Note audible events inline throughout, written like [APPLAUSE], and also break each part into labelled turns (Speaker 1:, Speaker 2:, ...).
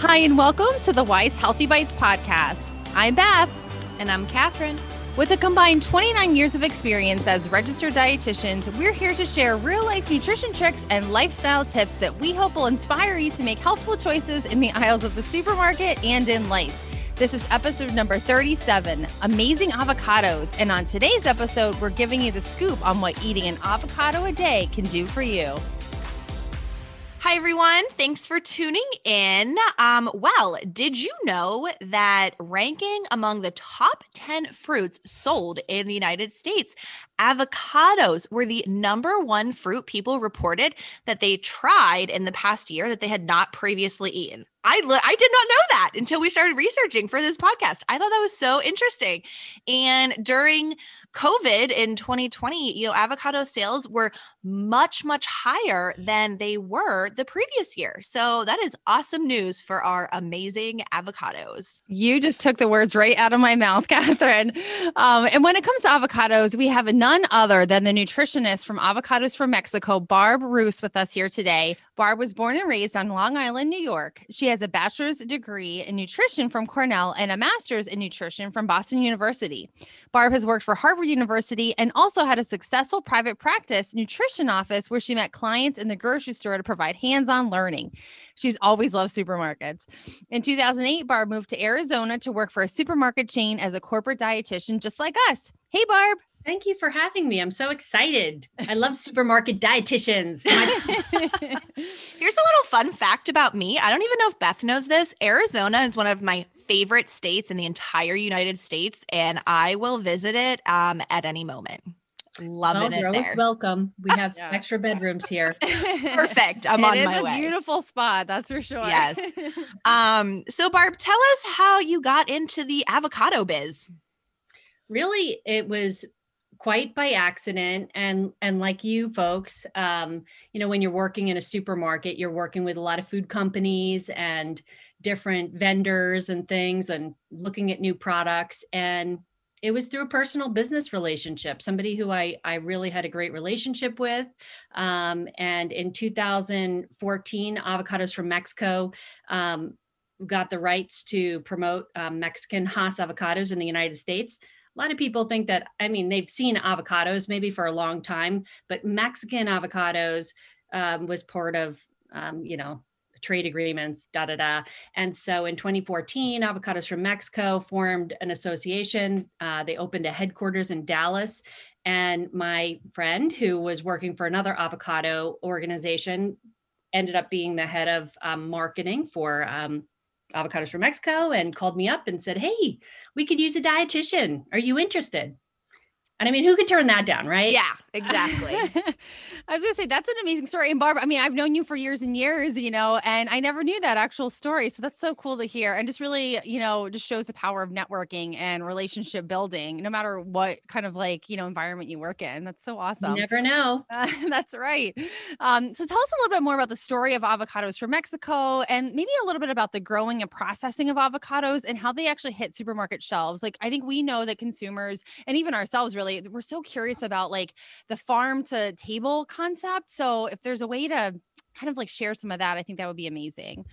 Speaker 1: Hi, and welcome to the Weis Healthy Bites podcast. I'm Beth.
Speaker 2: And I'm Catherine.
Speaker 1: With a combined 29 years of experience as registered dietitians, we're here to share real life nutrition tricks and lifestyle tips that we hope will inspire you to make healthful choices in the aisles of the supermarket and in life. This is episode number 37 Amazing Avocados. And on today's episode, we're giving you the scoop on what eating an avocado a day can do for you.
Speaker 2: Hi, everyone. Thanks for tuning in. Um, well, did you know that ranking among the top 10 fruits sold in the United States, avocados were the number one fruit people reported that they tried in the past year that they had not previously eaten? I, I did not know that until we started researching for this podcast. I thought that was so interesting. And during COVID in 2020, you know, avocado sales were much, much higher than they were the previous year. So that is awesome news for our amazing avocados.
Speaker 1: You just took the words right out of my mouth, [LAUGHS] Catherine. Um, and when it comes to avocados, we have none other than the nutritionist from Avocados from Mexico, Barb Ruhs, with us here today. Barb was born and raised on Long Island, New York. She has a bachelor's degree in nutrition from Cornell and a master's in nutrition from Boston University. Barb has worked for Harvard University and also had a successful private practice nutrition office where she met clients in the grocery store to provide hands on learning. She's always loved supermarkets. In 2008, Barb moved to Arizona to work for a supermarket chain as a corporate dietitian, just like us. Hey, Barb.
Speaker 3: Thank you for having me. I'm so excited. I love supermarket dietitians. [LAUGHS]
Speaker 2: Here's a little fun fact about me. I don't even know if Beth knows this. Arizona is one of my favorite states in the entire United States, and I will visit it um, at any moment. Loving well, it there.
Speaker 3: Welcome. We [LAUGHS] have yeah. extra bedrooms here.
Speaker 2: Perfect. I'm it on my way.
Speaker 1: It is a beautiful spot, that's for sure.
Speaker 2: Yes. [LAUGHS] um. So, Barb, tell us how you got into the avocado biz.
Speaker 3: Really, it was quite by accident and and like you folks um, you know when you're working in a supermarket you're working with a lot of food companies and different vendors and things and looking at new products and it was through a personal business relationship somebody who i i really had a great relationship with um, and in 2014 avocados from mexico um, got the rights to promote um, mexican hass avocados in the united states a lot of people think that i mean they've seen avocados maybe for a long time but mexican avocados um, was part of um, you know trade agreements da da da. And so in 2014 avocados from mexico formed an association. Uh, they opened a headquarters in dallas. And my friend who was working for another avocado organization ended up being the head of um, marketing for um, avocados from Mexico and called me up and said, Hey, we could use a dietitian. Are you interested? And I mean, who could turn that down, right?
Speaker 2: Yeah, exactly. [LAUGHS]
Speaker 1: I was gonna say that's an amazing story. And Barbara, I mean, I've known you for years and years, you know, and I never knew that actual story. So that's so cool to hear. And just really, you know, just shows the power of networking and relationship building, no matter what kind of like, you know, environment you work in. That's so awesome.
Speaker 3: You never know.
Speaker 1: Uh, [LAUGHS] that's right. Um, so tell us a little bit more about the story of avocados from Mexico and maybe a little bit about the growing and processing of avocados and how they actually hit supermarket shelves. Like I think we know that consumers and even ourselves really really we're so curious about like the farm to table concept. So if there's a way to kind of like share some of that, I think that would be amazing.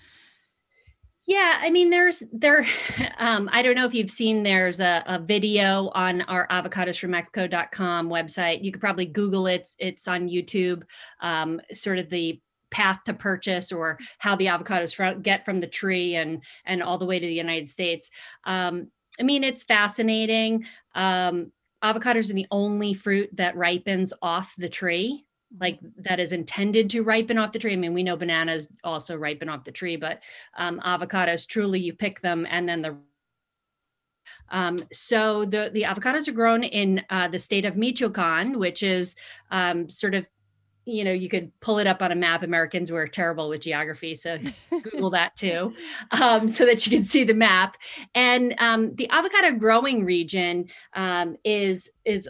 Speaker 3: Yeah, I mean, there's there. [LAUGHS] Um, I don't know if you've seen. There's a, a video on our avocadosfrommexico.com website. You could probably Google it. It's on YouTube. Um, sort of the path to purchase or how the avocados get from the tree and and all the way to the United States. Um, I mean, it's fascinating. Um, avocados are the only fruit that ripens off the tree like that is intended to ripen off the tree. I mean, we know bananas also ripen off the tree, but um, avocados truly you pick them and then the um, so the the avocados are grown in uh, the state of Michoacan, which is um, sort of you know, you could pull it up on a map. Americans were terrible with geography, so Google [LAUGHS] that too, um, so that you can see the map. And um, the avocado growing region um, is is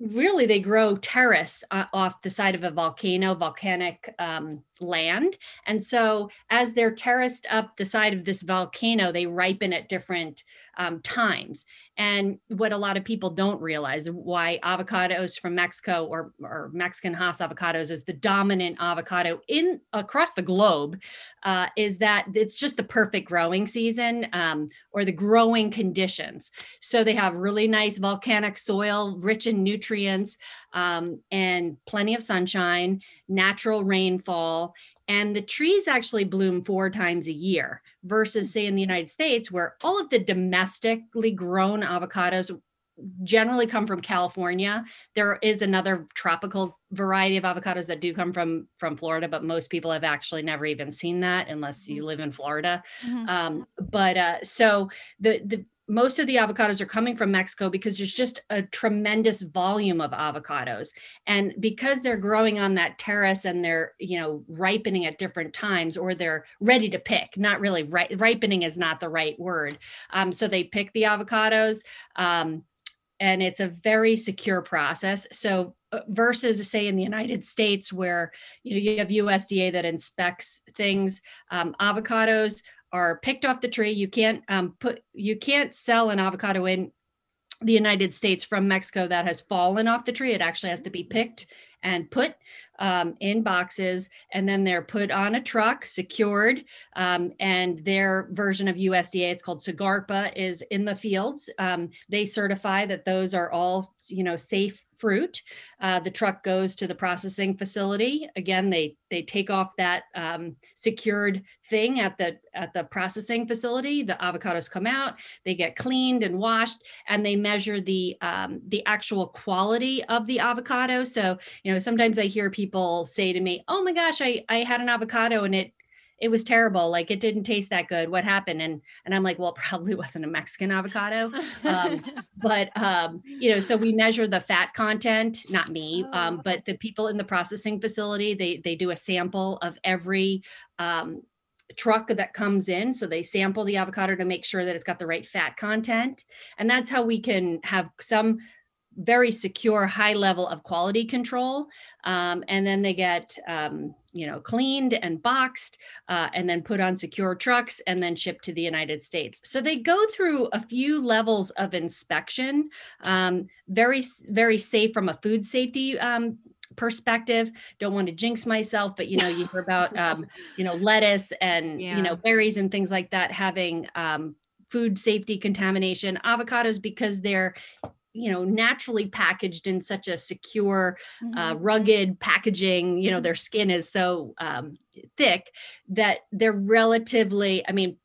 Speaker 3: really they grow terrace uh, off the side of a volcano, volcanic um, land. And so as they're terraced up the side of this volcano, they ripen at different um, times. And what a lot of people don't realize why avocados from Mexico or, or Mexican Hass avocados is the dominant avocado in across the globe uh, is that it's just the perfect growing season um, or the growing conditions. So they have really nice volcanic soil, rich in nutrients, um, and plenty of sunshine, natural rainfall, and the trees actually bloom four times a year versus say in the united states where all of the domestically grown avocados generally come from california there is another tropical variety of avocados that do come from from florida but most people have actually never even seen that unless you mm-hmm. live in florida mm-hmm. um, but uh, so the the most of the avocados are coming from Mexico because there's just a tremendous volume of avocados. And because they're growing on that terrace and they're, you know, ripening at different times or they're ready to pick, not really ri- ripening is not the right word. Um, so they pick the avocados. Um, and it's a very secure process. So uh, versus say in the United States where you know you have USDA that inspects things, um, avocados are picked off the tree. You can't um, put you can't sell an avocado in the United States from Mexico that has fallen off the tree. It actually has to be picked and put um, in boxes, and then they're put on a truck, secured. Um, and their version of USDA, it's called SAGARPA, is in the fields. Um, they certify that those are all, you know, safe fruit. Uh, the truck goes to the processing facility. Again, they they take off that um, secured thing at the at the processing facility. The avocados come out. They get cleaned and washed, and they measure the um, the actual quality of the avocado. So you know, sometimes I hear people say to me, "Oh my gosh, I I had an avocado and it it was terrible like it didn't taste that good what happened? And and i'm like well [LAUGHS] probably wasn't a mexican avocado. Um, [LAUGHS] but um, you know so we measure the fat content not me um, oh. but the people in the processing facility they they do a sample of every um, truck that comes in. So they sample the avocado to make sure that it's got the right fat content. And that's how we can have some very secure high level of quality control um, and then they get um, you know cleaned and boxed uh, and then put on secure trucks and then shipped to the united states. So they go through a few levels of inspection um, very very safe from a food safety um, perspective. Don't want to jinx myself but you know you hear about um, you know lettuce and yeah. [LAUGHS] you know berries and things like that having um, food safety contamination. Avocados because they're you know naturally packaged in such a secure uh, mm-hmm. uh, rugged packaging you know their skin is so um, thick that they're relatively i mean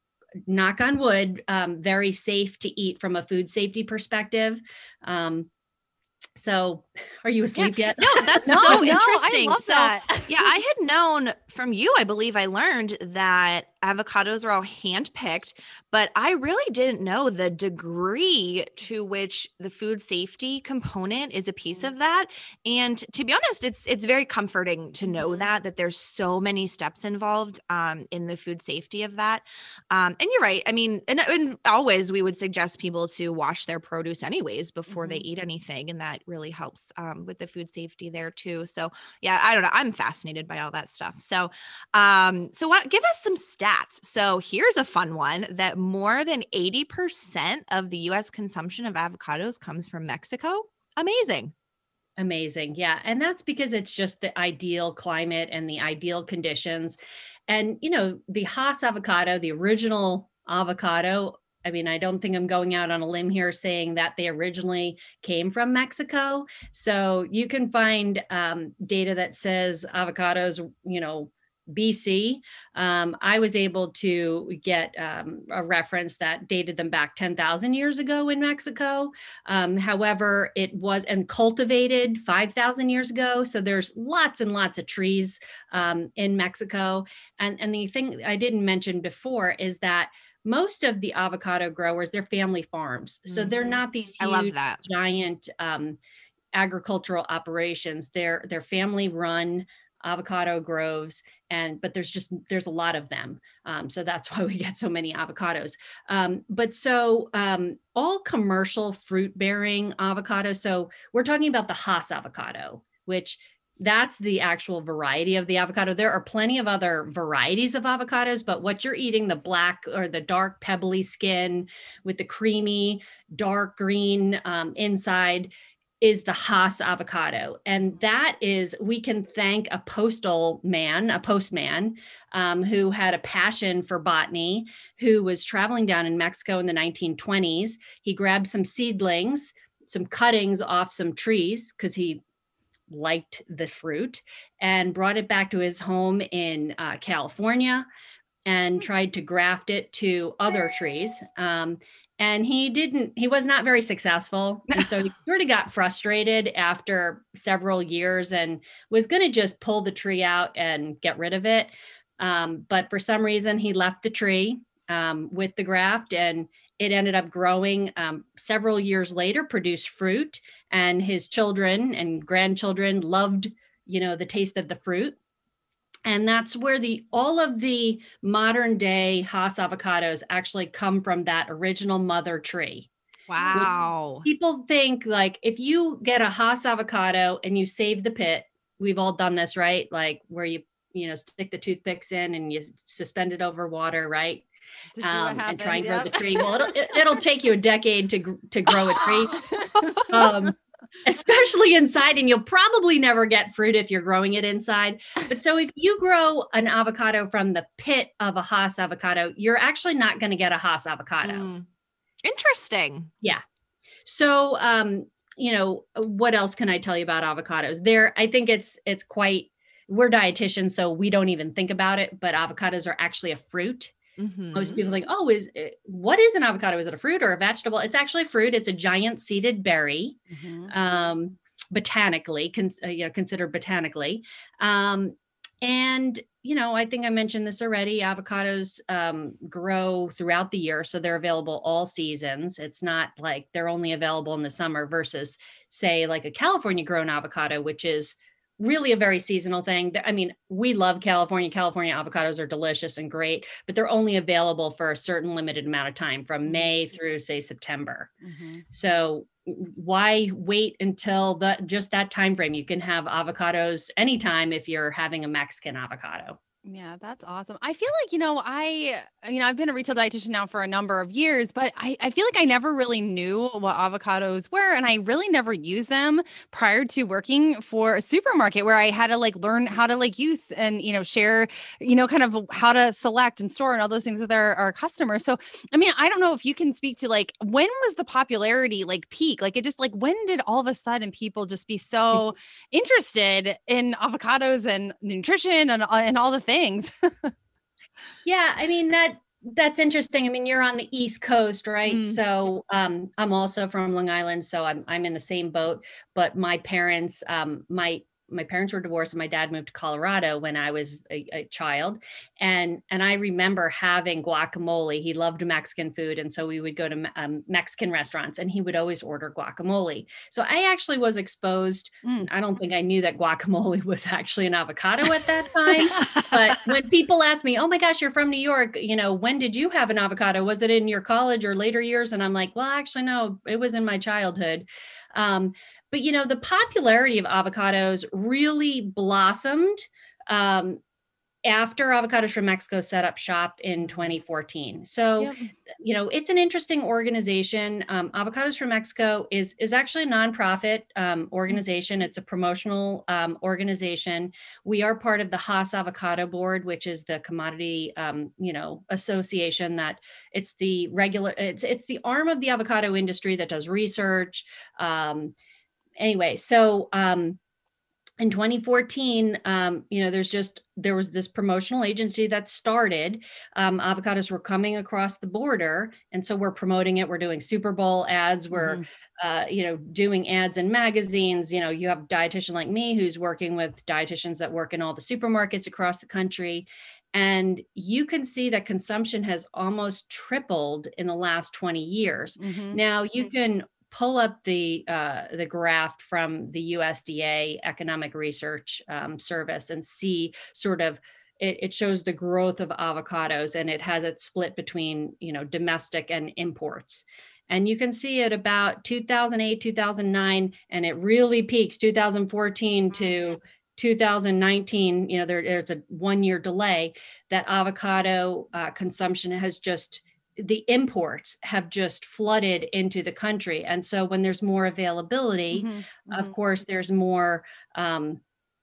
Speaker 3: knock on wood um, very safe to eat from a food safety perspective um, so, are you asleep
Speaker 2: yeah.
Speaker 3: yet?
Speaker 2: No, that's [LAUGHS] no, so no, interesting. so, yeah, I had known from you, I believe I learned that avocados are all handpicked, but I really didn't know the degree to which the food safety component is a piece mm. of that. And to be honest, it's it's very comforting to know mm-hmm. that that there's so many steps involved um, in the food safety of that. Um, and you're right. I mean, and, and, always we would suggest people to wash their produce anyways before mm-hmm. they eat anything, and that really helps um, with the food safety there too. So yeah, I don't know. I'm fascinated by all that stuff. So um, so what? Give us some stats So here's a fun one that more than 80% of the US consumption of avocados comes from Mexico. Amazing.
Speaker 3: Amazing. Yeah. And that's because it's just the ideal climate and the ideal conditions. And, you know, the Hass avocado, the original avocado, I mean, I don't think I'm going out on a limb here saying that they originally came from Mexico. So you can find um, data that says avocados, you know, BC, um, I was able to get um, a reference that dated them back 10,000 years ago in Mexico. Um, however, it was and cultivated 5,000 years ago. So there's lots and lots of trees um, in Mexico. And, and the thing I didn't mention before is that most of the avocado growers, they're family farms. So mm-hmm. they're not these huge, giant um, agricultural operations. They're, they're family run avocado groves and but there's just there's a lot of them um, so that's [LAUGHS] why we get so many avocados um, but so um, all commercial fruit bearing avocados so we're talking about the hass avocado which that's the actual variety of the avocado. There are plenty of other varieties of avocados, but what you're eating, the black or the dark pebbly skin with the creamy dark green um, inside, is the Hass avocado. And that is, we can thank a postal man, a postman, um, who had a passion for botany, who was traveling down in Mexico in the 1920s. He grabbed some seedlings, some cuttings off some trees, because he liked the fruit and brought it back to his home in uh, California and tried to graft it to other trees. Um, and he didn't he was not very successful. And so he [LAUGHS] sort of got frustrated after several years and was going to just pull the tree out and get rid of it. Um, but for some reason he left the tree um, with the graft and it ended up growing um, several years later produced fruit. And his children and grandchildren loved you know the taste of the fruit and that's where the all of the modern day Hass avocados actually come from that original mother tree.
Speaker 2: Wow.
Speaker 3: People think like if you get a Hass avocado and you save the pit, we've all done this, right? Like where you you know stick the toothpicks in and you suspend it over water, right? Um, and try and grow the tree. Well, it'll, it'll take you a decade to to grow a tree. [LAUGHS] Um, especially inside and you'll probably never get fruit if you're growing it inside. But so if you grow an avocado from the pit of a hass avocado you're actually not going to get a hass avocado. Mm.
Speaker 2: interesting.
Speaker 3: Yeah. So um you know what else can i tell you about avocados? There i think it's it's quite we're dietitians so we don't even think about it but avocados are actually a fruit Mm-hmm. Most people think, oh, is it, what is an avocado? Is it a fruit or a vegetable? It's actually a fruit. It's a giant seeded berry, mm-hmm. um, botanically, con- uh, you know, considered botanically. Um, and you know, I think I mentioned this already. Avocados um, grow throughout the year, so they're available all seasons. It's not like they're only available in the summer versus, say, like a California grown avocado, which is really a very seasonal thing. I mean, we love California. California avocados are delicious and great, but they're only available for a certain limited amount of time from May mm-hmm. through say September. Mm-hmm. So why wait until the just that time frame? You can have avocados anytime if you're having a Mexican avocado.
Speaker 1: Yeah, that's awesome. I feel like, you know, I, uh, you know, I've been a retail dietitian now for a number of years, but I, I feel like I never really knew what avocados were. And I really never used them prior to working for a supermarket where I had to like learn how to like use and, you know, share, you know, kind of how to select and store and all those things with our, our customers. So, I mean, I don't know if you can speak to like, when was the popularity like peak? Like it just like, when did all of a sudden people just be so [LAUGHS] interested in avocados and nutrition and, uh, and all the things? Things. [LAUGHS]
Speaker 3: yeah, I mean that that's interesting. I mean, you're on the East Coast, right? Mm. So um, I'm also from Long Island, so I'm I'm in the same boat. But my parents, um, my my parents were divorced and my dad moved to Colorado when I was a, a, child. And and I remember having guacamole. He loved Mexican food. And so we would go to um, Mexican restaurants and he would always order guacamole. So I actually was exposed. Mm. I don't think I knew that guacamole [LAUGHS] was actually an avocado at that time. but [LAUGHS] when people ask me, oh my gosh, you're from New York, you know, when did you have an avocado? Was it in your college or later years? And I'm like, well, actually, no, it was in my childhood. Um, but you know, the popularity of avocados really blossomed um, after Avocados from Mexico set up shop in 2014. So, yep. you know, it's an interesting organization. Um, Avocados from Mexico is is actually a nonprofit um, organization. It's a promotional um, organization. We are part of the Hass Avocado Board, which is the commodity, um, you know, association that it's the regular. It's it's the arm of the avocado industry that does research. Anyway, so um, in 2014, um, you know, there's just there was this promotional agency that started. Um, avocados were coming across the border, and so we're promoting it. We're doing Super Bowl ads. We're, mm-hmm. uh, you know, doing ads in magazines. You know, you have a dietitian like me who's working with dietitians that work in all the supermarkets across the country, and you can see that consumption has almost tripled in the last 20 years. Mm-hmm. Now you mm-hmm. can pull up the uh, the graph from the USDA Economic Research um, Service and see sort of it, it, shows the growth of avocados and it has it split between you know domestic and imports. And you can see it about 2008, 2009, and it really peaks 2014 to 2019, you know, there, there's a one year delay that avocado uh, consumption has just the imports have just flooded into the country and so when there's more availability mm-hmm, mm-hmm. of course there's more um,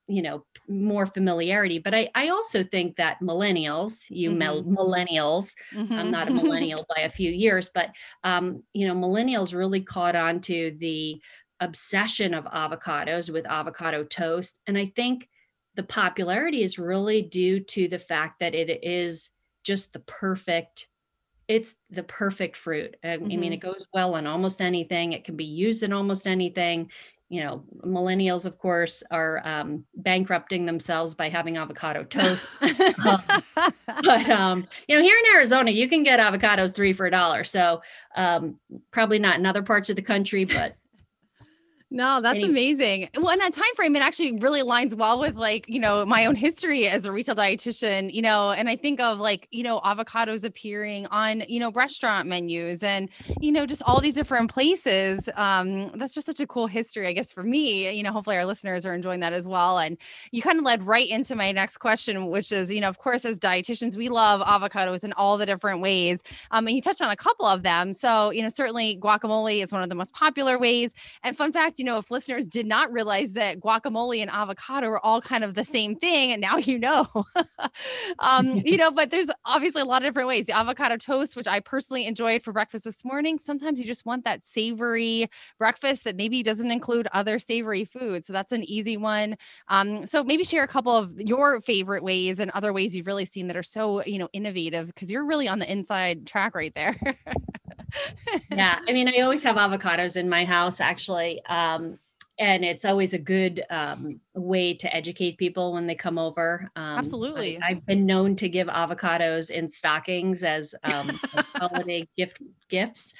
Speaker 3: you know more familiarity but i i also think that millennials you mm-hmm. millennials mm-hmm. i'm not a [LAUGHS] millennial by a few years but um you know millennials really caught on to the obsession of avocados with avocado toast and i think the popularity is really due to the fact that it is just the perfect it's the perfect fruit. I, mm-hmm. I, mean, it mm-hmm. goes well on almost anything. It can be used in almost anything. You know, millennials, of course, are um, bankrupting themselves by having avocado toast. um, [LAUGHS] [LAUGHS] but um, you know, here in Arizona, you can get avocados three for a dollar. So um, probably not in other parts of the country, but
Speaker 1: no, that's amazing. Well, in that time frame, it actually really aligns well with like, you know, my own history as a retail dietitian, you know, and I think of like, you know, avocados appearing on, you know, restaurant menus and, you know, just all these different places. Um, that's just such a cool history, I guess, for me. You know, hopefully our listeners are enjoying that as well. And you kind of led right into my next question, which is, you know, of course, as dietitians, we love avocados in all the different ways. Um, and you touched on a couple of them. So, you know, certainly guacamole is one of the most popular ways. And fun fact, you know, if listeners did not realize that guacamole and avocado are all kind of the same thing, and now you know. [LAUGHS] um, [LAUGHS] you know, but there's obviously a lot of different ways. The avocado toast, which I personally enjoyed for breakfast this morning. Sometimes you just want that savory breakfast that maybe doesn't include other savory foods. So that's an easy one. Um, so maybe share a couple of your favorite ways and other ways you've really seen that are so, you know, innovative because you're really on the inside track right there. [LAUGHS]
Speaker 3: yeah. I mean, I always have avocados in my house actually. Um, and it's always a good um, way to educate people when they come over.
Speaker 1: Um, Absolutely.
Speaker 3: I, have been known to give avocados in stockings as um, [LAUGHS] holiday gift gifts.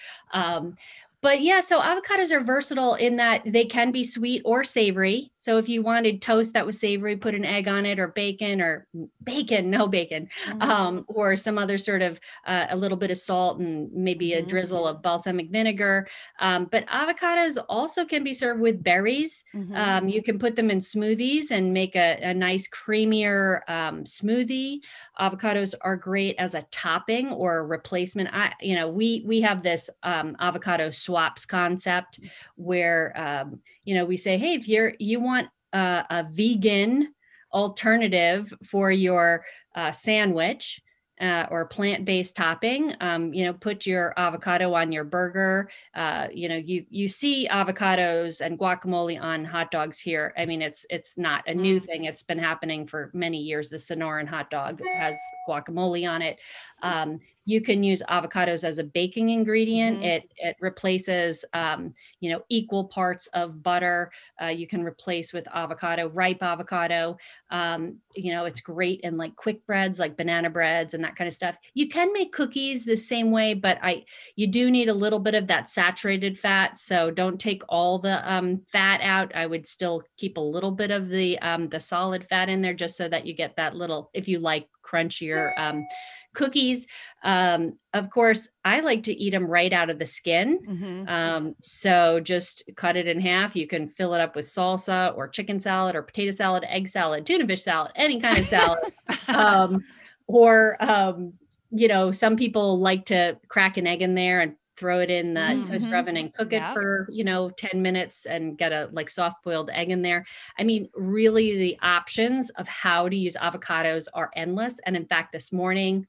Speaker 3: But yeah, so avocados are versatile in that they can be sweet or savory. So if you wanted toast that was savory, put an egg on it or bacon or bacon, no bacon, mm-hmm. um, or some other sort of uh, a little bit of salt and maybe a mm-hmm. drizzle of balsamic vinegar. Um, but avocados also can be served with berries. Mm-hmm. Um, you can put them in smoothies and make a, a nice creamier um, smoothie. Avocados are great as a topping or a replacement. I, you know, we we have this um, avocado swaps concept where um, you know we say, hey, if you're you want uh, a vegan alternative for your uh, sandwich uh, or plant-based topping um, you know put your avocado on your burger. Uh, you know you you see avocados and guacamole on hot dogs here. I mean it's it's not a new mm. thing. It's been happening for many years. The sonoran hot dog has guacamole on it um, you can use avocados as a baking ingredient. Mm-hmm. It it replaces um, you know equal parts of butter. Uh, you can replace with avocado, ripe avocado. Um, you know it's great in like quick breads, like banana breads and that kind of stuff. You can make cookies the same way, but I you do need a little bit of that saturated fat. So don't take all the um, fat out. I would still keep a little bit of the um, the solid fat in there, just so that you get that little. If you like crunchier um, cookies. Um, of course, I like to eat them right out of the skin. Mm-hmm. Um, so just cut it in half. You can fill it up with salsa or chicken salad or potato salad, egg salad, tuna fish salad, any kind of salad. [LAUGHS] um, or, um, you know, some people like to crack an egg in there and throw it in the mm-hmm. toaster oven and cook it for you know 10 minutes and get a like soft boiled egg in there i mean really the options of how to use avocados are endless and in fact this morning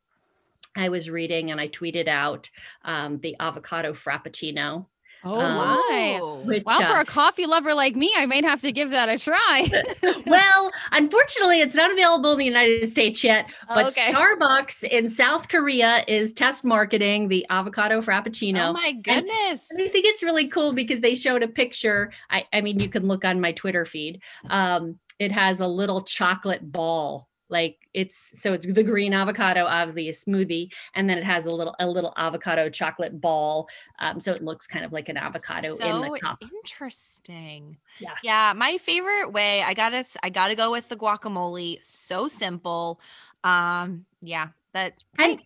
Speaker 3: I was reading and I tweeted out um, the avocado frappuccino.
Speaker 1: Oh um, my! Which, well, for uh, a coffee lover like me, I might have to give that a try. [LAUGHS]
Speaker 3: well, unfortunately, it's not available in the United States yet. But okay. Starbucks in South Korea is test marketing the avocado frappuccino.
Speaker 1: Oh my goodness!
Speaker 3: And I think it's really cool because they showed a picture. I, I mean, you can look on my Twitter feed. Um, it has a little chocolate ball like it's so it's the green avocado obviously a smoothie and then it has a little a little avocado chocolate ball um, so it looks kind of like an avocado
Speaker 2: so
Speaker 3: in the cup
Speaker 2: interesting. Yeah yeah my favorite way i gotta i gotta go with the guacamole so simple. Um yeah that
Speaker 3: and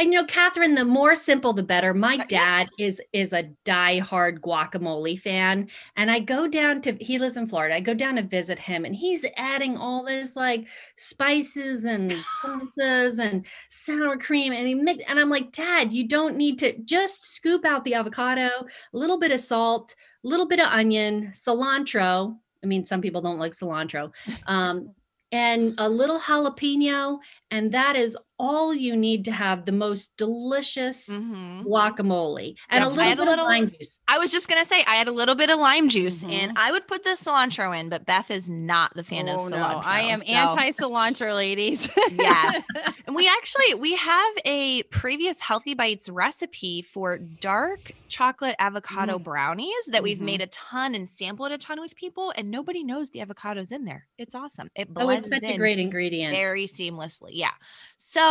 Speaker 3: you know, Catherine, the more simple, the better. My dad is is a diehard guacamole fan, and I go down to he lives in Florida. I go down to visit him, and he's adding all this like spices and [LAUGHS] salsas and sour cream, and he mix. And I'm like, Dad, you don't need to just scoop out the avocado, a little bit of salt, a little bit of onion, cilantro. I mean, some people don't like cilantro, um, and a little jalapeno, and that is all you need to have the most delicious
Speaker 2: Mhm.
Speaker 3: guacamole and
Speaker 1: Yep.
Speaker 3: a
Speaker 1: I
Speaker 3: little
Speaker 2: had a little-
Speaker 3: of lime juice.
Speaker 2: I was just gonna say I had a little bit of lime juice in.
Speaker 1: Mhm.
Speaker 2: I would put the cilantro in, but Beth is not the fan of
Speaker 1: Oh, no.
Speaker 2: cilantro.
Speaker 1: I am
Speaker 2: so-
Speaker 1: anti cilantro, ladies.
Speaker 2: Yes. [LAUGHS] And we actually we have a previous Healthy Bites recipe for dark chocolate avocado brownies that we've
Speaker 1: Mhm.
Speaker 2: made a ton and sampled a ton with people, and nobody knows the avocado's in there. It's awesome. It blends.
Speaker 3: Oh, it's such a great ingredient.
Speaker 2: very seamlessly. Yeah. So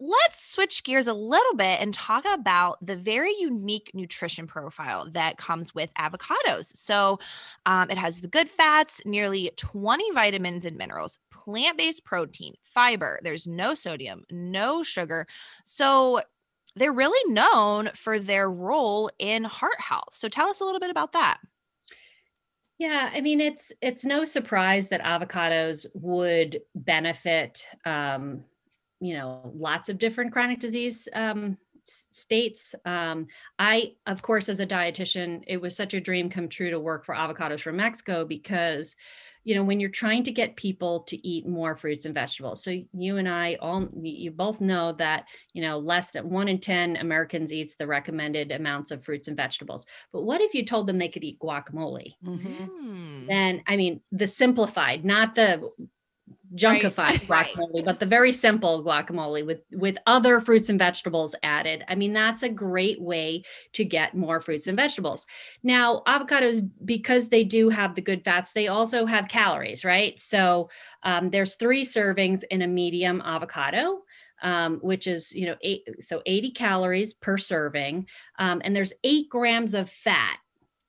Speaker 2: let's switch gears a little bit and talk about the very unique nutrition profile that comes with avocados. So um, it has the good fats, nearly 20 vitamins and minerals, plant based protein, fiber. There's no sodium, no sugar. So they're really known for their role in heart health. So tell us a little bit about that.
Speaker 3: Yeah, I mean it's it's no surprise that avocados would benefit um, you know, lots of different chronic disease um states. Um, I of course as a dietitian, it was such a dream come true to work for avocados from Mexico because you know, when you're trying to get people to eat more fruits and vegetables. So you and I all you both know that, you know, less than 1 in 10 Americans eats the recommended amounts of fruits and vegetables. But what if you told them they could eat guacamole?
Speaker 1: Mhm.
Speaker 2: Mm.
Speaker 3: then I mean the simplified, not the junkified [LAUGHS]
Speaker 2: Right.
Speaker 3: guacamole, but the very simple guacamole with with other fruits and vegetables added. I mean, that's a great way to get more fruits and vegetables. Now, avocados, because they do have the good fats, they also have calories, right? So um, there's three servings in a medium avocado. Um, which is you know eight so 80 calories per serving um, and there's eight grams of fat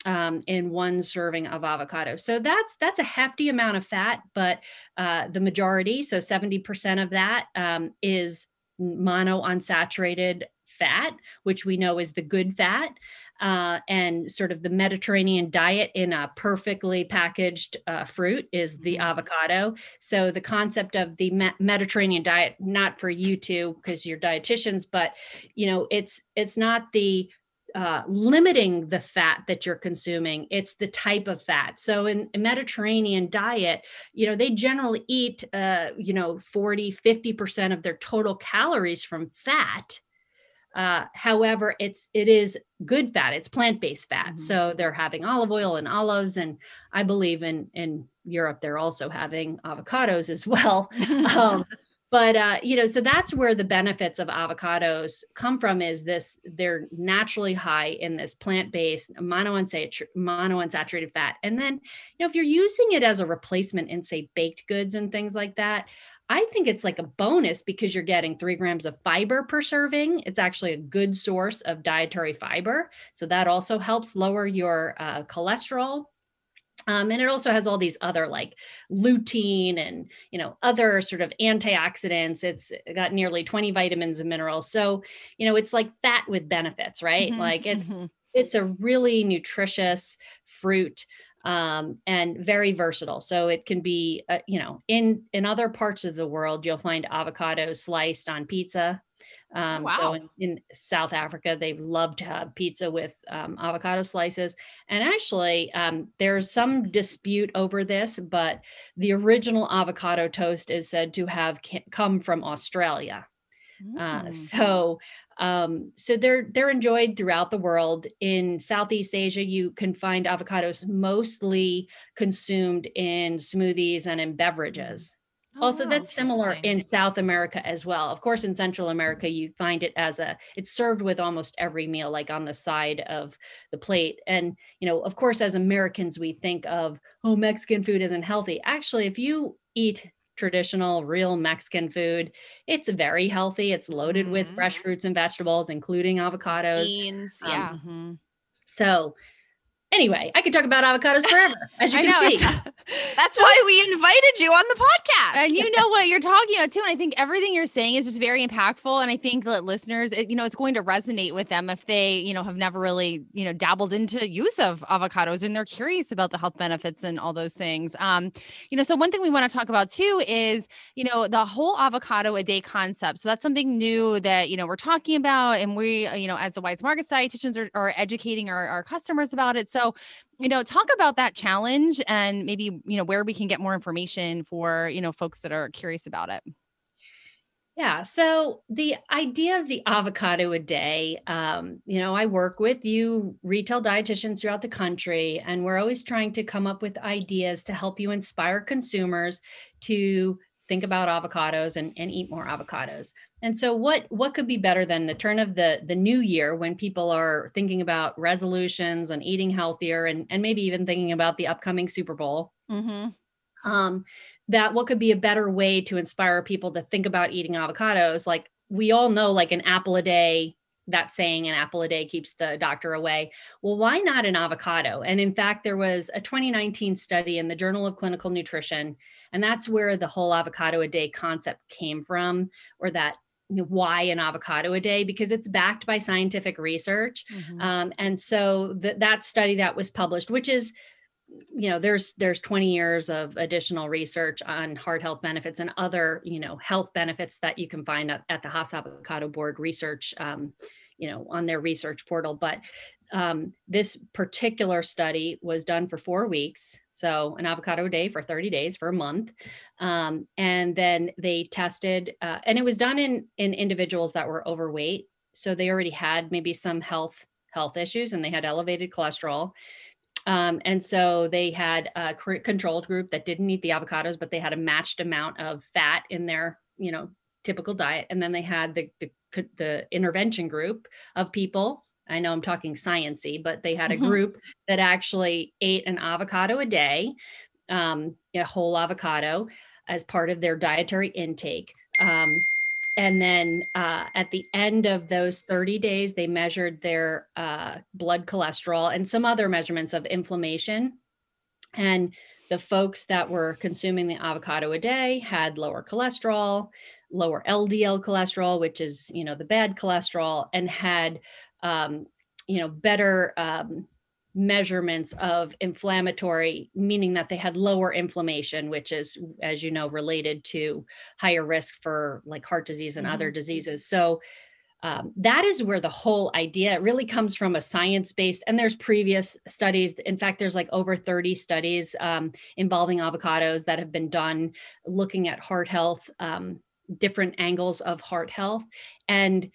Speaker 3: um, in one serving of avocado. So that's that's a hefty amount of fat, but uh, the majority, so 70% of that um, is monounsaturated fat, which we know is the good fat. Uh, and sort of the Mediterranean diet in a perfectly packaged uh, fruit is the
Speaker 1: Mhm.
Speaker 3: avocado. So the concept of the Me- Mediterranean diet, not for you two because you're dietitians, but you know, it's it's not the uh, limiting the fat that you're consuming. It's the type of fat. So in a mediterranean diet you know they generally eat uh, you know 40 50% of their total calories from fat. Uh, however it's it is good fat. It's plant-based fat.
Speaker 1: Mhm.
Speaker 3: so they're having olive oil and olives and i believe in in europe they're also having avocados as well. [LAUGHS] Um, but uh, you know so that's where the benefits of avocados come from is this they're naturally high in this plant-based monounsaturated, monounsaturated fat. And then you know if you're using it as a replacement in say baked goods and things like that i think it's like a bonus because you're getting three grams of fiber per serving. It's actually a good source of dietary fiber. So that also helps lower your uh, cholesterol um, and it also has all these other like lutein and you know other sort of antioxidants. It's got nearly 20 vitamins and minerals. So you know it's like fat with benefits right?
Speaker 1: Mhm,
Speaker 3: like it's
Speaker 1: mhm.
Speaker 3: it's a really nutritious fruit um, and very versatile. So it can be uh, you know in in other parts of the world you'll find avocados sliced on pizza um,
Speaker 2: wow.
Speaker 3: so in, in south africa they love to have pizza with um, avocado slices and actually um, there's some dispute over this but the original avocado toast is said to have come from australia uh, [LAUGHS]
Speaker 1: Mm.
Speaker 3: so um, so they're they're enjoyed throughout the world. In Southeast Asia, you can find avocados mostly consumed in smoothies and in beverages.
Speaker 2: Oh,
Speaker 3: also,
Speaker 2: wow,
Speaker 3: that's similar in South America as well. Of course, in Central America, you find it as a it's served with almost every meal, like on the side of the plate. And you know, of course, as Americans, we think of oh, Mexican food isn't healthy. Actually, if you eat traditional real Mexican food, it's very healthy. It's loaded with
Speaker 2: Mhm.
Speaker 3: fresh fruits and vegetables, including avocados.
Speaker 2: beans.
Speaker 3: um,
Speaker 2: Yeah.
Speaker 3: So, anyway, I could talk about avocados forever, as you
Speaker 1: I
Speaker 3: can
Speaker 1: know.
Speaker 3: see. [LAUGHS]
Speaker 2: That's why we invited you on the podcast.
Speaker 1: and you know what you're talking about too. And I think everything you're saying is just very impactful. And I think that listeners, it, you know, it's going to resonate with them if they, you know, have never really, you know, dabbled into use of avocados and they're curious about the health benefits and all those things. Um, you know, so one thing we want to talk about too is, you know, the whole avocado a day concept. So that's something new that, you know, we're talking about. And we, uh, you know, as the Weis Markets dietitians are, are educating our, our customers about it. So, you know, talk about that challenge and maybe, you know, where we can get more information for, you know, folks that are curious about it.
Speaker 3: Yeah. So the idea of the avocado a day, um, you know, I work with you retail dietitians throughout the country, and we're always trying to come up with ideas to help you inspire consumers to think about avocados and, and eat more avocados. And so what what could be better than the turn of the the new year when people are thinking about resolutions and eating healthier and, and maybe even thinking about the upcoming Super Bowl?
Speaker 1: Mm-hmm.
Speaker 3: um, that what could be a better way to inspire people to think about eating avocados like we all know like an apple a day that saying an apple a day keeps the doctor away well why not an avocado and in fact there was a 2019 study in the journal of clinical nutrition and that's where the whole avocado a day concept came from or that why an avocado a day because it's backed by scientific research.
Speaker 1: Mm-hmm.
Speaker 3: um, and so th- that study that was published which is you know there's there's 20 years of additional research on heart health benefits and other you know health benefits that you can find at, at the haas avocado board research um, you know on their research portal. But um, this particular study was done for four weeks so an avocado a day for 30 days for a month um, and then they tested uh, and it was done in in individuals that were overweight so they already had maybe some health health issues and they had elevated cholesterol um, and so they had a controlled group that didn't eat the avocados but they had a matched amount of fat in their you know typical diet and then they had the the, the intervention group of people i know i'm talking sciency but they had a
Speaker 1: Mhm.
Speaker 3: group that actually ate an avocado a day um, a whole avocado as part of their dietary intake um, and then uh, at the end of those 30 days, they measured their uh, blood cholesterol and some other measurements of inflammation. And the folks that were consuming the avocado a day had lower cholesterol, lower LDL cholesterol, which is, you know, the bad cholesterol, and had, um, you know, better um, measurements of inflammatory, meaning that they had lower inflammation, which is, as you know, related to higher risk for like heart disease and other diseases. So um, that is where the whole idea really comes from a science based, and there's previous studies. In fact, there's like over 30 studies um, involving avocados that have been done looking at heart health, um, different angles of heart health. And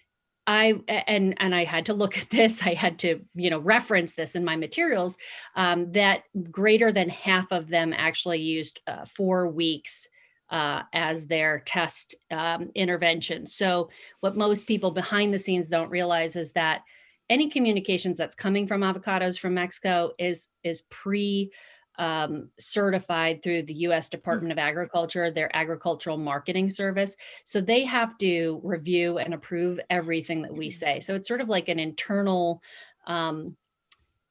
Speaker 3: I and and I had to look at this. I had to you know reference this in my materials. Um, that greater than half of them actually used uh, four weeks uh, as their test um, intervention. So what most people behind the scenes don't realize is that any communications that's coming from avocados from Mexico is is pre um, certified through the U.S. Department of Agriculture, their agricultural marketing service. So they have to review and approve everything that we say. So it's sort of like an internal, um,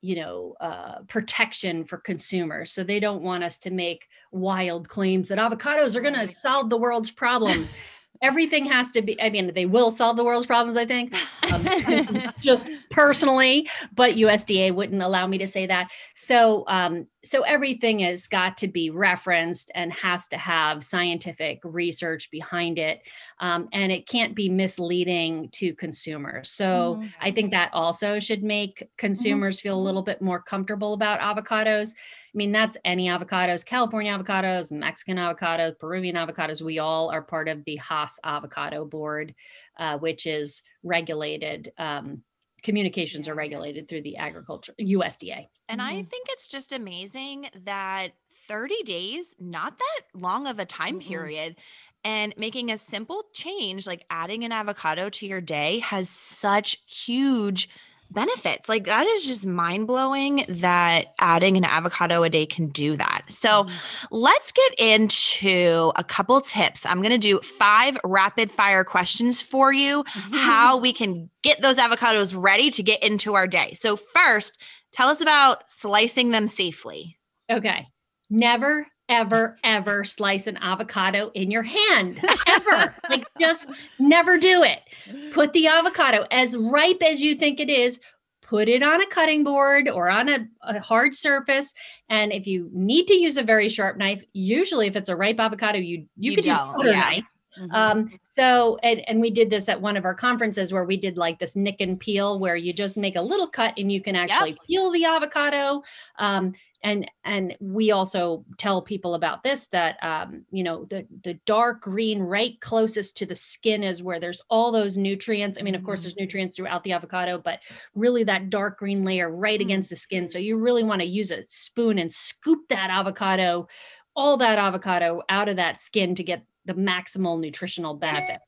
Speaker 3: you know, uh, protection for consumers. So they don't want us to make wild claims that avocados are going to solve the world's problems. [LAUGHS] Everything has to be, I mean, they will solve the world's problems, I think, um, [LAUGHS] just [LAUGHS] personally, but USDA wouldn't allow me to say that. So, um, so everything has got to be referenced and has to have scientific research behind it, um, and it can't be misleading to consumers. So,
Speaker 1: Mhm.
Speaker 3: I think that also should make consumers feel a little bit more comfortable about avocados. I mean, that's any avocados, California avocados, Mexican avocados, Peruvian avocados. We all are part of the Haas Avocado Board, uh, which is regulated. Um, communications are regulated through the agriculture USDA.
Speaker 2: And I
Speaker 1: Mhm.
Speaker 2: think it's just amazing that 30 days, not that long of a time
Speaker 1: Mhm.
Speaker 2: period, and making a simple change like adding an avocado to your day has such huge benefits. Like that is just mind blowing that adding an avocado a day can do that. So, mm-hmm. let's get into a couple tips. I'm going to do five rapid fire questions for you mm-hmm. how we can get those avocados ready to get into our day. So, first, Tell us about slicing them safely.
Speaker 3: Okay. Never, ever, ever slice an avocado in your hand. Ever. like just never do it. Put the avocado as ripe as you think it is. Put it on a cutting board or on a, a hard surface. And if you need to use a very sharp knife, usually if it's a ripe avocado, you you,
Speaker 2: You
Speaker 3: could use butter
Speaker 2: yeah.
Speaker 3: knife.
Speaker 1: Mhm.
Speaker 3: Um, so and, and we did this at one of our conferences where we did like this nick and peel where you just make a little cut and you can actually peel the avocado. Um, and and we also tell people about this that um, you know the the dark green right closest to the skin is where there's all those nutrients. I mean, of course,
Speaker 2: Mhm.
Speaker 3: there's nutrients throughout the avocado, but really that dark green layer right
Speaker 2: Mm.
Speaker 3: against the skin. So you really want to use a spoon and scoop that avocado, all that avocado out of that skin to get the maximal nutritional benefits.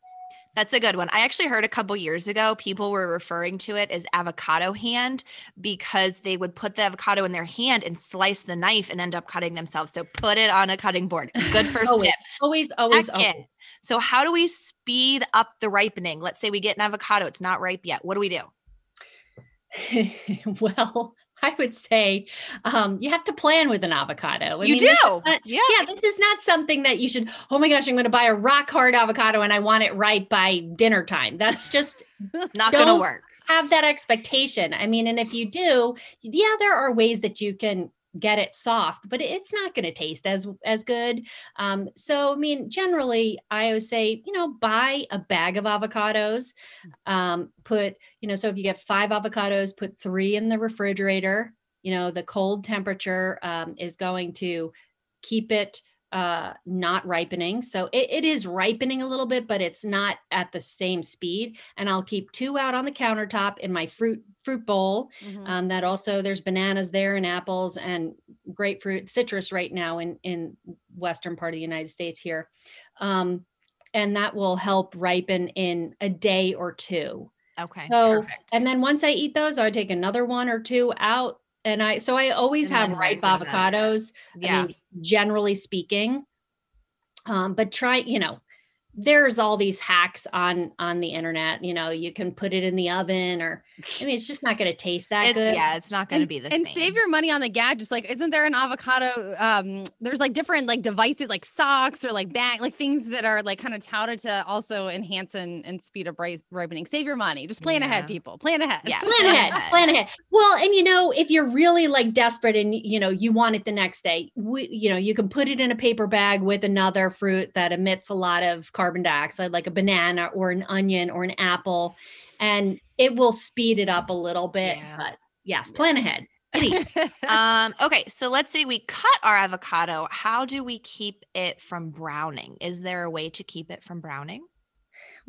Speaker 2: That's a good one. I actually heard a couple years ago people were referring to it as avocado hand because they would put the avocado in their hand and slice the knife and end up cutting themselves. So put it on a cutting board. Good first
Speaker 3: Always,
Speaker 2: tip.
Speaker 3: always, always,
Speaker 2: Second,
Speaker 3: always.
Speaker 2: So how do we speed up the ripening? Let's say we get an avocado, it's not ripe yet. What do we do? [LAUGHS]
Speaker 3: well, [LAUGHS] I would say um, you have to plan with an avocado. I
Speaker 2: you
Speaker 3: mean,
Speaker 2: do.
Speaker 3: not-
Speaker 2: yeah.
Speaker 3: yeah, this is not something that you should. Oh my gosh, I'm going to buy a rock hard avocado and I want it ripe by dinner time. That's just [LAUGHS]
Speaker 2: Not gonna work.
Speaker 3: have that expectation. I mean, and if you do, yeah, there are ways that you can get it soft, but it's not going to taste as as good. Um, so, I mean, generally, I always say, you know, buy a bag of avocados. Um, put, you know, so if you get five avocados, put three in the refrigerator. You know, the cold temperature um, is going to keep it uh not ripening so it, it is ripening a little bit but it's not at the same speed and i'll keep two out on the countertop in my fruit fruit bowl
Speaker 1: Mhm.
Speaker 3: um, that also there's bananas there and apples and grapefruit citrus right now in in western part of the united states here um, and that will help ripen in a day or two
Speaker 2: Okay.
Speaker 3: so
Speaker 2: perfect.
Speaker 3: and then once i eat those i take another one or two out and i so i always
Speaker 2: And
Speaker 3: have ripe avocados
Speaker 2: yeah.
Speaker 3: I mean, generally speaking. Um, but try, you know, there's all these hacks on on the internet. You know, you can put it in the oven, or I mean, it's just not going to taste that
Speaker 2: it's
Speaker 3: good.
Speaker 2: yeah, it's not gonna be the same.
Speaker 1: and
Speaker 2: same.
Speaker 1: save your money on the gadgets. Like, isn't there an avocado? Um, there's like different like devices, like socks or like bag, like things that are like kind of touted to also enhance and, and speed up ripening. Save your money. Just plan ahead, people. Plan ahead.
Speaker 2: Yeah.
Speaker 3: Plan
Speaker 2: Plan
Speaker 3: ahead,
Speaker 2: ahead.
Speaker 3: plan ahead. Well, and you know, if you're really like desperate and you know you want it the next day, we, you know, you can put it in a paper bag with another fruit that emits a lot of carbon dioxide, like a banana or an onion or an apple, and it will speed it up a little bit.
Speaker 2: Yeah.
Speaker 3: But yes, plan ahead. Please. [LAUGHS]
Speaker 2: um, okay, so let's say we cut our avocado. How do we keep it from browning? Is there a way to keep it from browning?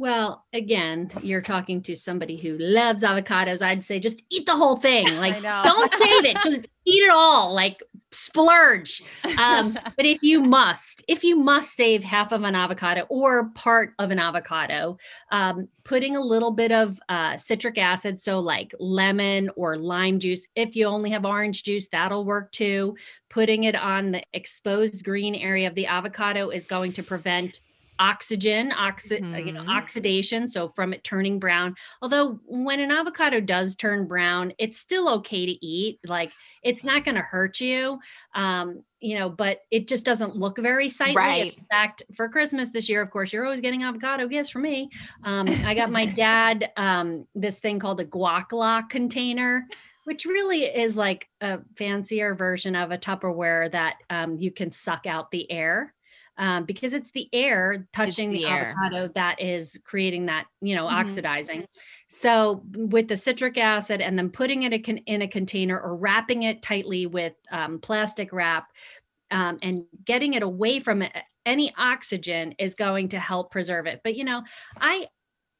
Speaker 3: Well, again, you're talking to somebody who loves avocados. I'd say just eat the whole thing. [LAUGHS] Like, don't save it. Just [LAUGHS] eat it all. Like, splurge. Um, [LAUGHS] but if you must, if you must save half of an avocado or part of an avocado, um, putting a little bit of uh, citric acid, so like lemon or lime juice. If you only have orange juice, that'll work too. Putting it on the exposed green area of the avocado is going to prevent oxygen oxi- uh, you know,
Speaker 2: Mhm.
Speaker 3: oxidation so from it turning brown although when an avocado does turn brown it's still okay to eat like it's not going to hurt you um you know but it just doesn't look very sightly
Speaker 2: Right.
Speaker 3: in fact for christmas this year of course you're always getting avocado gifts from me um i got my dad um this thing called a guac lock container which really is like a fancier version of a tupperware that um, you can suck out the air um, because it's the air touching the,
Speaker 2: the air.
Speaker 3: avocado that is creating that you know
Speaker 2: Mhm.
Speaker 3: oxidizing so with the citric acid and then putting it in a container or wrapping it tightly with um, plastic wrap um, and getting it away from it, any oxygen is going to help preserve it but you know i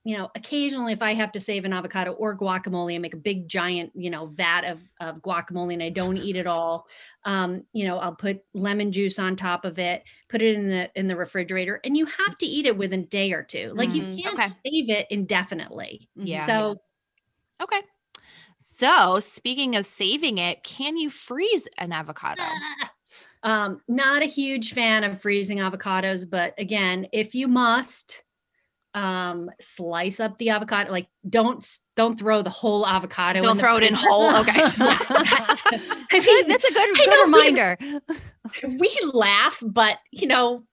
Speaker 3: you know occasionally if i have to save an avocado or guacamole and make a big giant you know vat of, of guacamole and i don't eat it all um, you know i'll put lemon juice on top of it put it in the in the refrigerator and you have to eat it within a day or two like
Speaker 1: Mhm.
Speaker 3: you can't
Speaker 2: Okay.
Speaker 3: save it indefinitely
Speaker 2: Yeah.
Speaker 3: so
Speaker 2: Okay. So, speaking of saving it, can you freeze an avocado? [LAUGHS]
Speaker 3: um not a huge fan of freezing avocados but again if you must um slice up the avocado like don't don't throw the whole avocado
Speaker 2: Don't
Speaker 3: in
Speaker 2: throw it in whole. Okay. [LAUGHS] [LAUGHS]
Speaker 3: I
Speaker 1: Good, that's a good,
Speaker 3: I
Speaker 1: good
Speaker 3: know we-
Speaker 1: reminder. [LAUGHS]
Speaker 3: we laugh, but you know,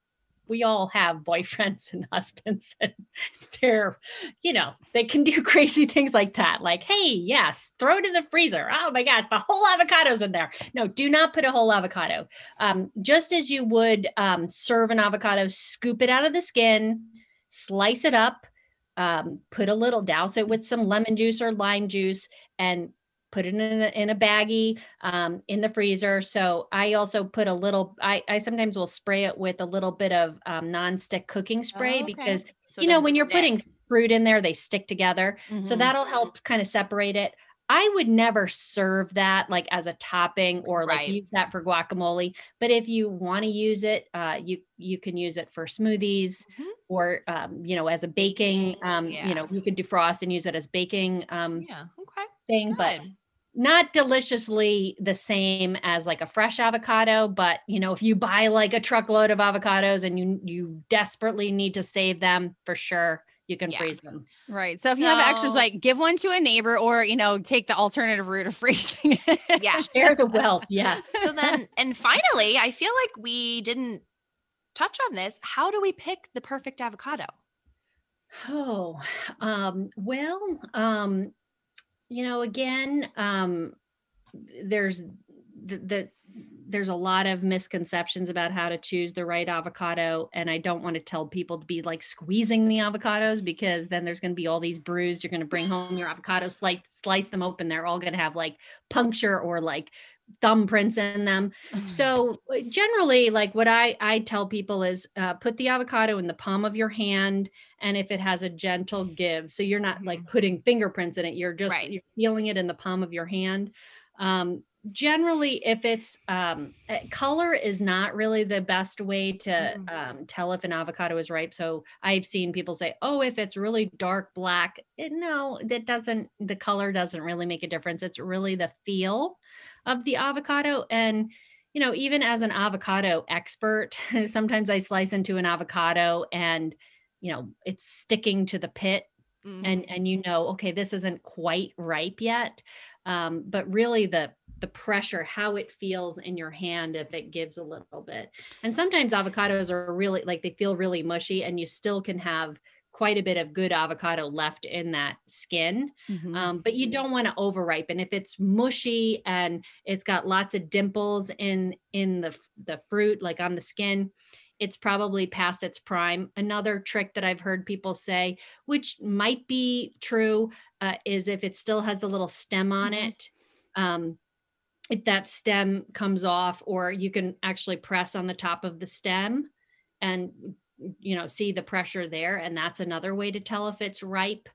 Speaker 3: we all have boyfriends and husbands, and they're, you know, they can do crazy things like that. Like, hey, yes, throw it in the freezer. Oh my gosh, the whole avocado's in there. No, do not put a whole avocado. Um, just as you would um, serve an avocado, scoop it out of the skin, slice it up, um, put a little, douse it with some lemon juice or lime juice, and put it in a, in a baggie um, in the freezer. So I also put a little. I, I sometimes will spray it with a little bit of um, nonstick cooking spray
Speaker 2: Oh, okay.
Speaker 3: because
Speaker 2: So
Speaker 3: you know when you're
Speaker 2: stick.
Speaker 3: putting fruit in there, they stick together. So
Speaker 1: Mhm.
Speaker 3: that'll help kind of separate it. I would never serve that like as a topping or like
Speaker 2: Right.
Speaker 3: use that for guacamole. But if you want to use it, uh, you you can use it for smoothies
Speaker 2: Mhm.
Speaker 3: Or um, you know as a baking. Um,
Speaker 2: Yeah.
Speaker 3: You know you could defrost and use it as baking um,
Speaker 2: Yeah. Okay.
Speaker 3: thing, but not deliciously the same as like a fresh avocado but you know if you buy like a truckload of avocados and you you desperately need to save them for sure you can
Speaker 2: Yeah.
Speaker 3: freeze them
Speaker 1: Right. So if you have extras, like give one to a neighbor or, you know, take the alternative route of [LAUGHS] freezing it.
Speaker 2: Yeah.
Speaker 3: share the wealth [LAUGHS] yes
Speaker 2: So then, and finally, I feel like we didn't touch on this. How do we pick the perfect avocado?
Speaker 3: oh um well um you know again um there's the, the there's a lot of misconceptions about how to choose the right avocado and i don't want to tell people to be like squeezing the avocados because then there's going to be all these bruised you're going to bring home your avocado slice slice them open they're all going to have like puncture or like thumbprints in them. So uh, generally like what i i tell people is uh, put the avocado in the palm of your hand and if it has a gentle give so you're not like putting fingerprints in it you're just
Speaker 2: Right.
Speaker 3: you're feeling it in the palm of your hand. Um, generally if it's um, uh, color is not really the best way to
Speaker 2: Mhm.
Speaker 3: um, tell if an avocado is ripe. So i've seen people say oh if it's really dark black Eh, no that doesn't the color doesn't really make a difference. It's really the feel of the avocado. And you know even as an avocado expert [LAUGHS] sometimes i slice into an avocado and you know it's sticking to the pit.
Speaker 2: Mm-hmm.
Speaker 3: and and you know okay this isn't quite ripe yet. Um, but really the the pressure how it feels in your hand if it gives a little bit. And sometimes avocados are really like they feel really mushy and you still can have quite a bit of good avocado left in that skin
Speaker 1: Mhm.
Speaker 3: um, but you don't want to over ripen if it's mushy and it's got lots of dimples in in the the fruit like on the skin it's probably past its prime another trick that i've heard people say which might be true uh, is if it still has the little stem on
Speaker 1: Mhm.
Speaker 3: it um, if that stem comes off or you can actually press on the top of the stem and you know see the pressure there and that's another way to tell if it's ripe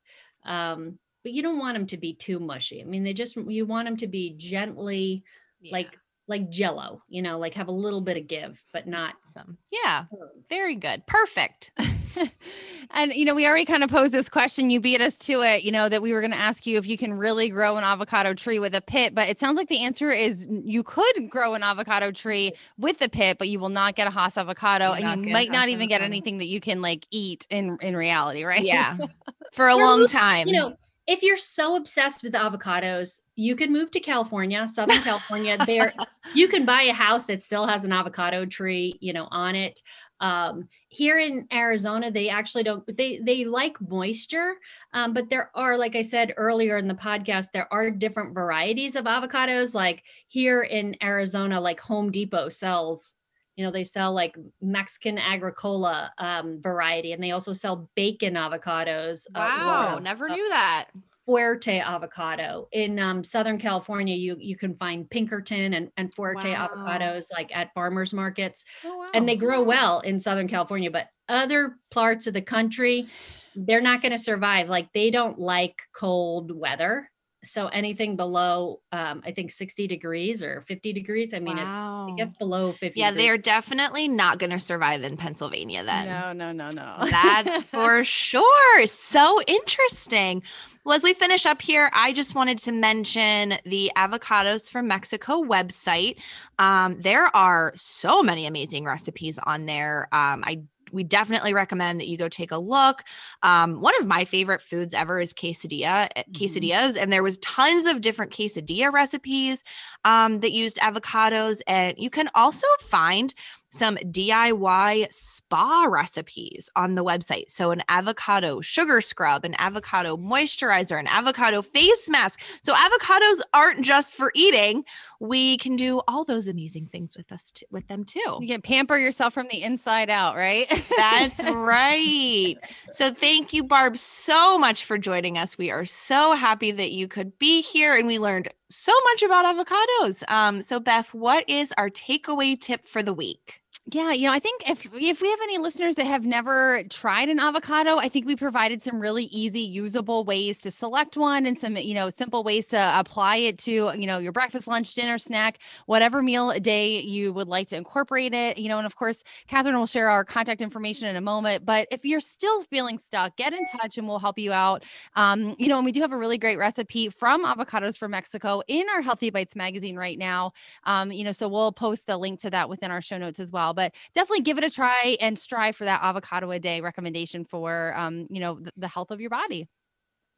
Speaker 3: um, but you don't want them to be too mushy i mean they just you want them to be gently like like jello you know like have a little bit of give but not
Speaker 2: Awesome. Yeah. Very good. Perfect. [LAUGHS] [LAUGHS]
Speaker 1: and you know, we already kind of posed this question. You beat us to it, you know, that we were going to ask you if you can really grow an avocado tree with a pit, but it sounds like the answer is you could grow an avocado tree with a pit, but you will not get a Hass avocado and you might not even get anything that you can like eat in in reality, [LAUGHS] right?
Speaker 2: Yeah. [LAUGHS] For a long time.
Speaker 3: you know if you're so obsessed with avocados you can move to california southern california there you can buy a house that still has an avocado tree you know on it um, here in arizona they actually don't they they like moisture um, but there are like i said earlier in the podcast there are different varieties of avocados like here in arizona like home depot sells you know they sell like mexican agricola um, variety and they also sell bacon avocados uh,
Speaker 2: wow.
Speaker 3: or,
Speaker 2: Never
Speaker 3: uh,
Speaker 2: knew that.
Speaker 3: Fuerte avocado. In um, Southern California, you you can find Pinkerton and, and Fuerte
Speaker 2: Wow.
Speaker 3: avocados like at farmers markets,
Speaker 1: Oh, wow.
Speaker 3: and they grow well in Southern California. But other parts of the country, they're not going to survive. Like they don't like cold weather. So anything below, um, I think 60 degrees or 50 degrees. I mean, it's it gets below 50.
Speaker 2: yeah,
Speaker 3: degrees.
Speaker 2: they're definitely not going to survive in Pennsylvania then.
Speaker 1: No, no, no, no. [LAUGHS]
Speaker 2: That's for sure. So interesting. Well, as we finish up here, I just wanted to mention the Avocados from Mexico website. Um, there are so many amazing recipes on there. Um, I we definitely recommend that you go take a look. Um, one of my favorite foods ever is quesadilla eh,
Speaker 1: Mhm.
Speaker 2: quesadillas, and there was tons of different quesadilla recipes um, that used avocados, and you can also find some DIY spa recipes on the website. So, an avocado sugar scrub, an avocado moisturizer, an avocado face mask. So, avocados aren't just for eating. We can do all those amazing things with us, t- with them too.
Speaker 1: You can pamper yourself from the inside out, right?
Speaker 2: That's [LAUGHS] right. So, thank you, Barb, so much for joining us. We are so happy that you could be here and we learned so much about avocados. Um, so, Beth, what is our takeaway tip for the week?
Speaker 1: Yeah, you know, I think if if we have any listeners that have never tried an avocado, I think we provided some really easy, usable ways to select one and some, you know, simple ways to apply it to, you know, your breakfast, lunch, dinner, snack, whatever meal a day you would like to incorporate it. You know, and of course, Catherine will share our contact information in a moment. But if you're still feeling stuck, get in touch and we'll help you out. Um, you know, and we do have a really great recipe from avocados from Mexico in our Healthy Bites magazine right now. Um, you know, so we'll post the link to that within our show notes as well. But definitely give it a try and strive for that avocado a day recommendation for um, you know, the, the health of your body.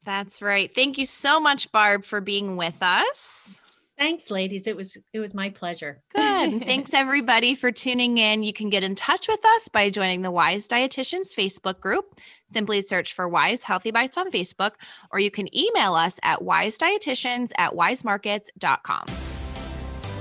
Speaker 2: That's right. Thank you so much, Barb, for being with us.
Speaker 3: Thanks, ladies. It was it was my pleasure.
Speaker 2: Good. [LAUGHS] Thanks everybody for tuning in. You can get in touch with us by joining the Weis Dietitians Facebook group. Simply search for Weis Healthy Bites on Facebook, or you can email us at weisdietitians at weismarkets.com.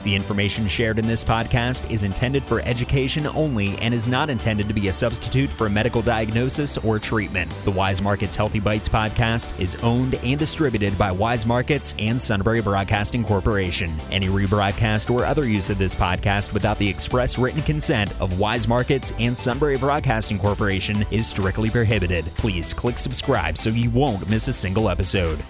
Speaker 4: The information shared in this podcast is intended for education only and is not intended to be a substitute for a medical diagnosis or treatment. The Weis Markets Healthy Bites podcast is owned and distributed by Weis Markets and Sunbury Broadcasting Corporation. Any rebroadcast or other use of this podcast without the express written consent of Weis Markets and Sunbury Broadcasting Corporation is strictly prohibited. Please click subscribe so you won't miss a single episode.